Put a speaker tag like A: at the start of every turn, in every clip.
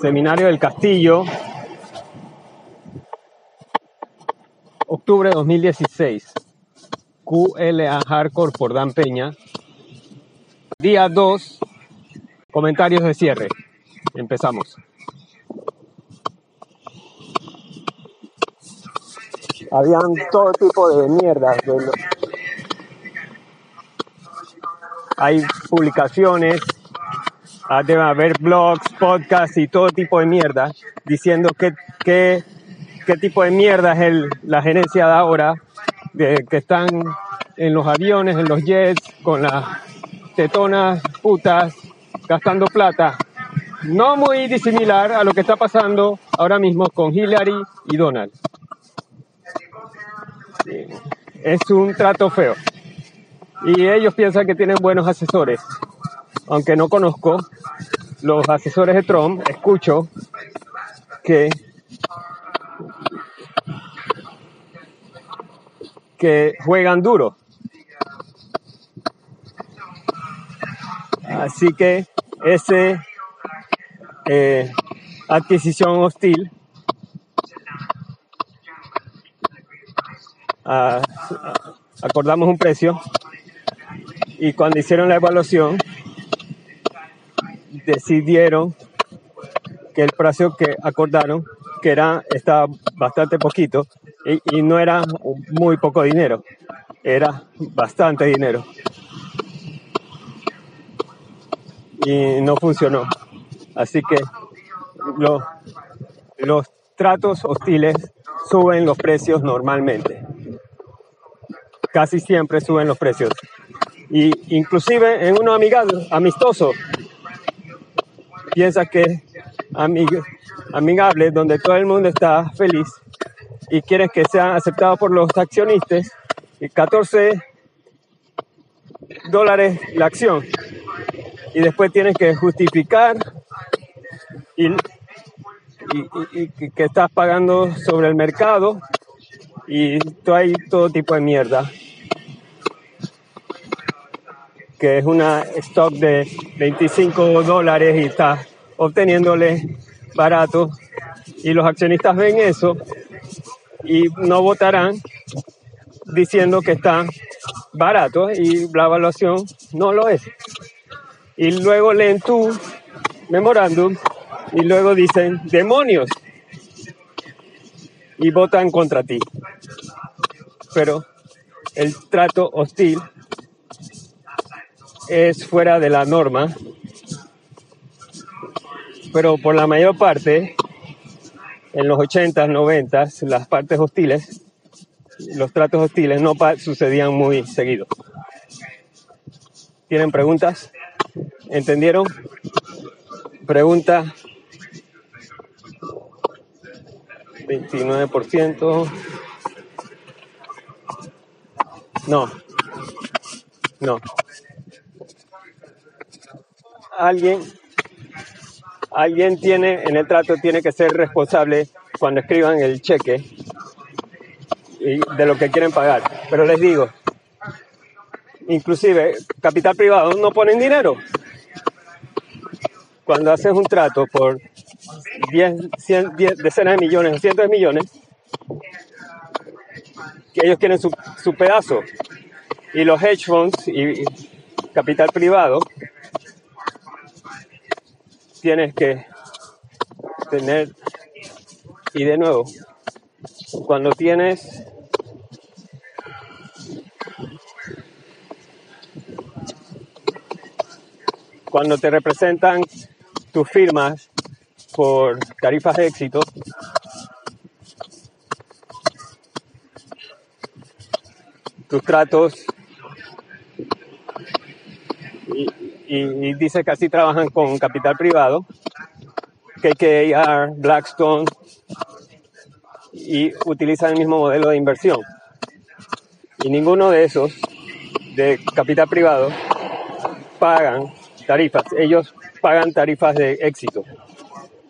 A: Seminario del Castillo. Octubre de 2016. QLA Hardcore por Dan Peña. Día 2. Comentarios de cierre. Empezamos. Habían todo tipo de mierdas. de Hay publicaciones, ah, debe haber blogs, podcasts y todo tipo de mierda diciendo qué, qué, qué tipo de mierda es el, la gerencia de ahora, de que están en los aviones, en los jets, con las tetonas putas, gastando plata. No muy disimilar a lo que está pasando ahora mismo con Hillary y Donald. Es un trato feo. Y ellos piensan que tienen buenos asesores. Aunque no conozco los asesores de Trump, escucho que que juegan duro. Así que ese eh, adquisición hostil acordamos un precio y cuando hicieron la evaluación decidieron que el precio que acordaron que era estaba bastante poquito y, no era muy poco dinero era bastante dinero. Y no funcionó. Así que lo- los tratos hostiles suben los precios normalmente. Casi siempre suben los precios. Y inclusive en uno amigable, amistoso piensa que amig- amigable donde todo el mundo está feliz y quieren que sean aceptados por los accionistas y 14 dólares la acción. Y después tienes que justificar y, y- que estás pagando sobre el mercado y todo hay todo tipo de mierda que es una stock de 25 dólares y está obteniéndole barato y los accionistas ven eso y no votarán diciendo que está barato y la evaluación no lo es. Y luego leen tu memorándum y luego dicen demonios y votan contra ti. Pero el trato hostil es fuera de la norma, pero por la mayor parte, en los 80s, 90s, las partes hostiles, los tratos hostiles no sucedían muy seguido. ¿Tienen preguntas? ¿Entendieron? Pregunta 29%. No. No. Alguien alguien tiene en el trato tiene que ser responsable cuando escriban el cheque y de lo que quieren pagar. Pero les digo, inclusive capital privado no ponen dinero. Cuando haces un trato por 10, 100, 10 decenas de millones o cientos de millones, que ellos quieren su, su pedazo. Y los hedge funds y capital privado tienes que tener, y de nuevo, cuando tienes cuando te representan tus firmas por tarifas de éxito, tus tratos, y, dice que así trabajan con capital privado, KKR, Blackstone, y utilizan el mismo modelo de inversión. Y ninguno de esos, de capital privado, pagan tarifas. Ellos pagan tarifas de éxito.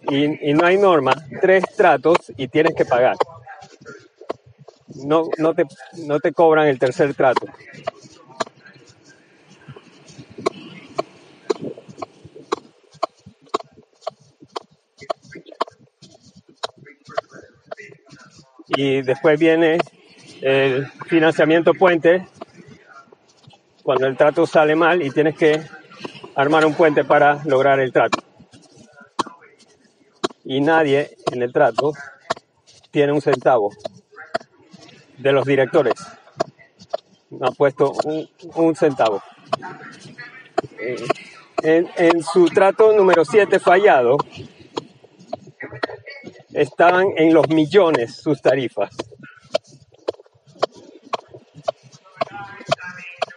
A: Y, y no hay norma, tres tratos y tienes que pagar. No, no, te, no te cobran el tercer trato. Y después viene el financiamiento puente cuando el trato sale mal y tienes que armar un puente para lograr el trato. Y nadie en el trato tiene un centavo de los directores. No ha puesto un, centavo. Eh, en, en, su trato número 7 fallado, estaban en los millones sus tarifas.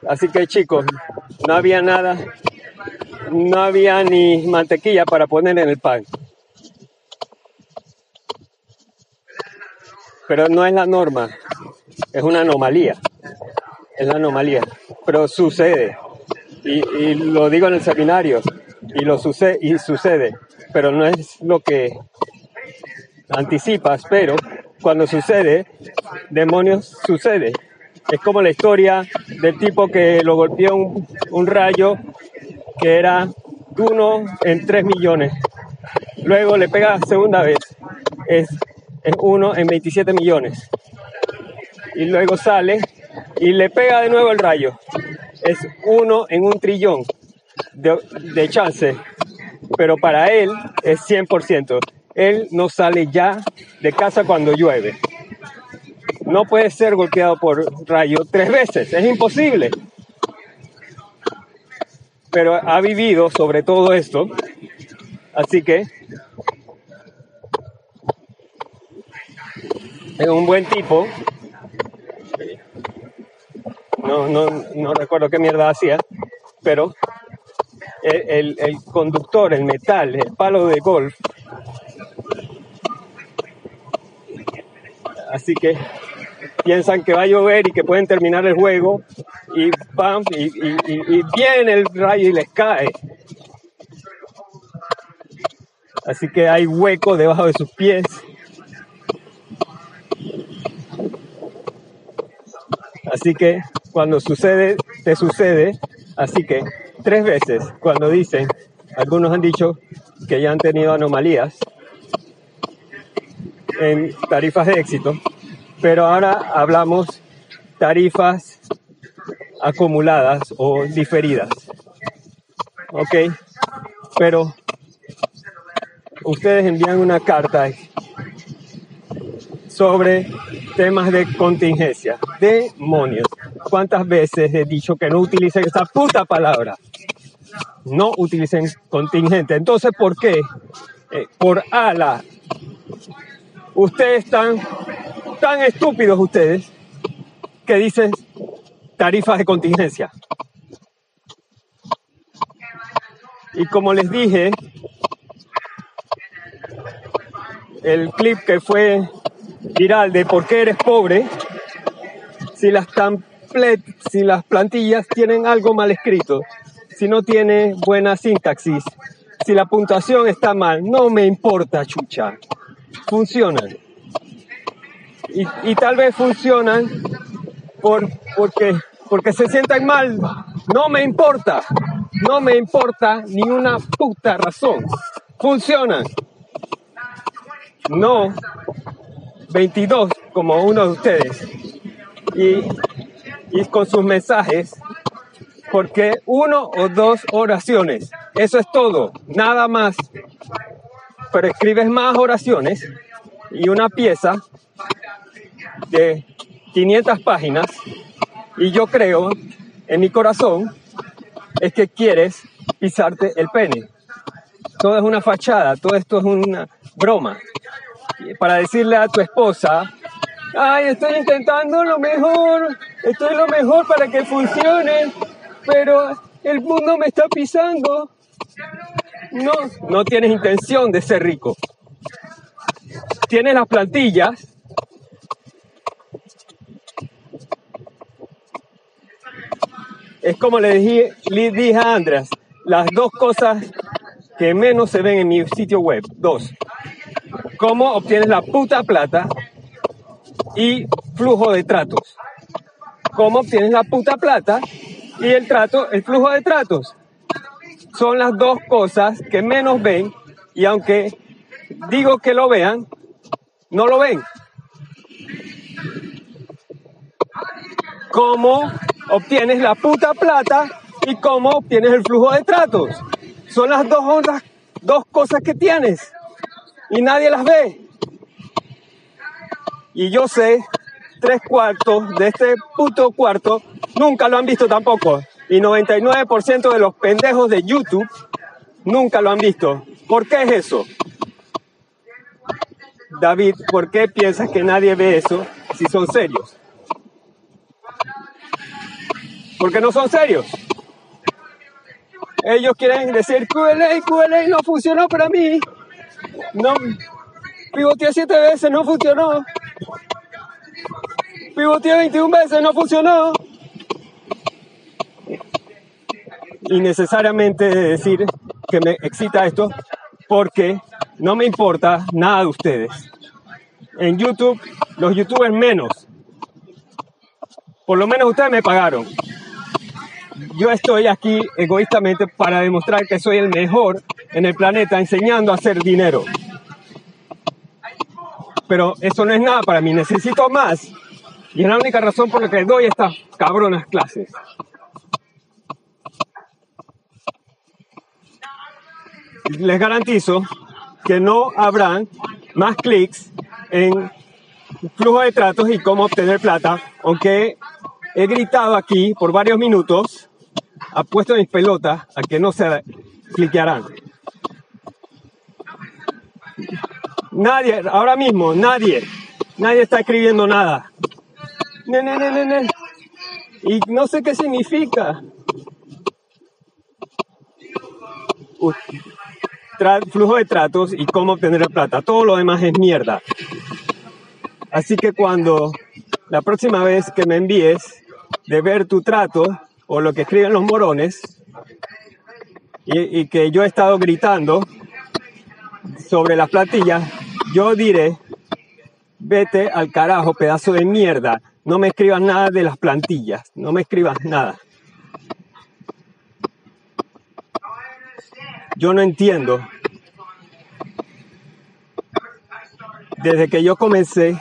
A: Así que chicos, no había nada, no había ni mantequilla para poner en el pan. Pero no es la norma, es una anomalía. Es la anomalía. Pero sucede. Y, lo digo en el seminario. Y lo sucede, y sucede. Pero no es lo que anticipas, pero cuando sucede, demonios sucede. Es como la historia del tipo que lo golpeó un, rayo que era uno en tres millones. Luego le pega segunda vez. Es, es uno en 27 millones. Y luego sale y le pega de nuevo el rayo. Es uno en un trillón de, de chance. Pero para él es 100%. Él no sale ya de casa cuando llueve no puede ser golpeado por rayo tres veces, es imposible. Pero ha vivido sobre todo esto, así que es un buen tipo. No, no, no recuerdo qué mierda hacía, pero el, el conductor, el metal, el palo de golf. Así que piensan que va a llover y que pueden terminar el juego y pam, y, viene el rayo y les cae. Así que hay hueco debajo de sus pies. Así que cuando sucede, te sucede. Así que tres veces cuando dicen, algunos han dicho que ya han tenido anomalías en tarifas de éxito, pero ahora hablamos tarifas acumuladas o diferidas. ¿Ok? Pero ustedes envían una carta sobre temas de contingencia. Demonios. ¿Cuántas veces he dicho que no utilicen esa puta palabra? No utilicen contingente. Entonces, ¿por qué? Eh, por ala. Ustedes están tan estúpidos ustedes que dicen tarifas de contingencia. Y como les dije, el clip que fue viral de por qué eres pobre, si las, si las plantillas tienen algo mal escrito, si no tiene buena sintaxis, si la puntuación está mal, no me importa, chucha. Funcionan y, tal vez funcionan por, porque, porque se sientan mal. No me importa, no me importa ni una puta razón. Funcionan. No 22 como uno de ustedes. Y, y con sus mensajes, porque uno o dos oraciones, eso es todo, nada más. Pero escribes más oraciones y una pieza de 500 páginas y yo creo en mi corazón es que quieres pisarte el pene. Todo es una fachada, todo esto es una broma. Para decirle a tu esposa, ay, estoy intentando lo mejor, estoy lo mejor para que funcione, pero el mundo me está pisando. No, no tienes intención de ser rico. Tienes las plantillas Es como le dije, le dije a Andrés, las dos cosas que menos se ven en mi sitio web. Dos. Cómo obtienes la puta plata y flujo de tratos. Cómo obtienes la puta plata y el trato, el flujo de tratos son las dos cosas que menos ven y aunque digo que lo vean, no lo ven. ¿Cómo obtienes la puta plata y cómo obtienes el flujo de tratos? Son las dos, ondas, dos cosas que tienes y nadie las ve. Y yo sé, tres cuartos de este puto cuarto nunca lo han visto tampoco. Y 99% de los pendejos de YouTube nunca lo han visto. ¿Por qué es eso? David, ¿por qué piensas que nadie ve eso si son serios? Porque no son serios. Ellos quieren decir QLA, QLA no funcionó para mí. No, pivoteé siete veces, no funcionó. Pivoteé 21 veces, no funcionó. Y necesariamente decir que me excita esto porque no me importa nada de ustedes. En YouTube, los youtubers menos. Por lo menos ustedes me pagaron. Yo estoy aquí egoístamente para demostrar que soy el mejor en el planeta enseñando a hacer dinero. Pero eso no es nada para mí, necesito más. Y es la única razón por la que doy estas cabronas clases. Les garantizo que no habrán más clics en flujo de tratos y cómo obtener plata, aunque he gritado aquí por varios minutos, apuesto mis pelotas a que no se cliquearán. Nadie, ahora mismo, nadie, nadie está escribiendo nada. Y no sé qué significa flujo de tratos y cómo obtener la plata. Todo lo demás es mierda. Así que cuando la próxima vez que me envíes de ver tu trato o lo que escriben los morones y, y que yo he estado gritando sobre las plantillas, yo diré, vete al carajo, pedazo de mierda. No me escribas nada de las plantillas, no me escribas nada. Yo no entiendo. Desde que yo comencé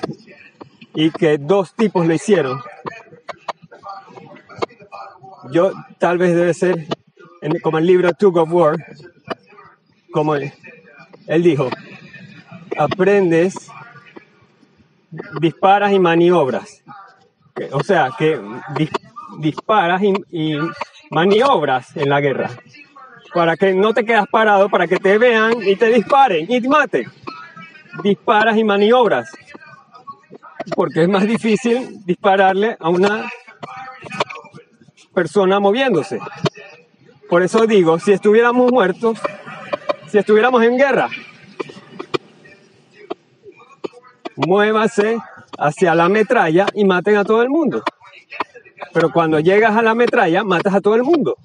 A: y que dos tipos lo hicieron, yo tal vez debe ser como el libro Tug of War, como él, dijo, aprendes, disparas y maniobras. O sea, que disparas y maniobras en la guerra para que no te quedas parado, para que te vean y te disparen y te maten. Disparas y maniobras. Porque es más difícil dispararle a una persona moviéndose. Por eso digo, si estuviéramos muertos, si estuviéramos en guerra, muévase hacia la metralla y maten a todo el mundo. Pero cuando llegas a la metralla, matas a todo el mundo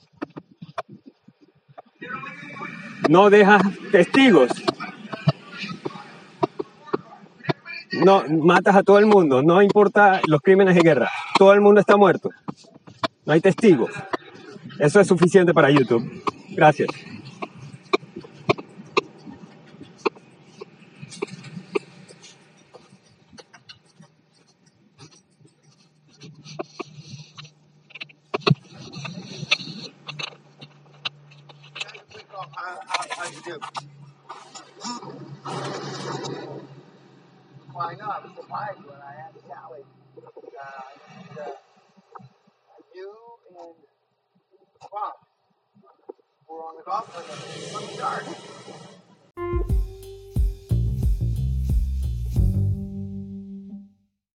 A: no dejas testigos. No, matas a todo el mundo, no importa los crímenes de guerra, todo el mundo está muerto. No hay testigos. Eso es suficiente para YouTube. Gracias.
B: Do. Well, I know I was surprised when I asked Sally. Uh, and, uh, you and Bob were on the golf course from the start.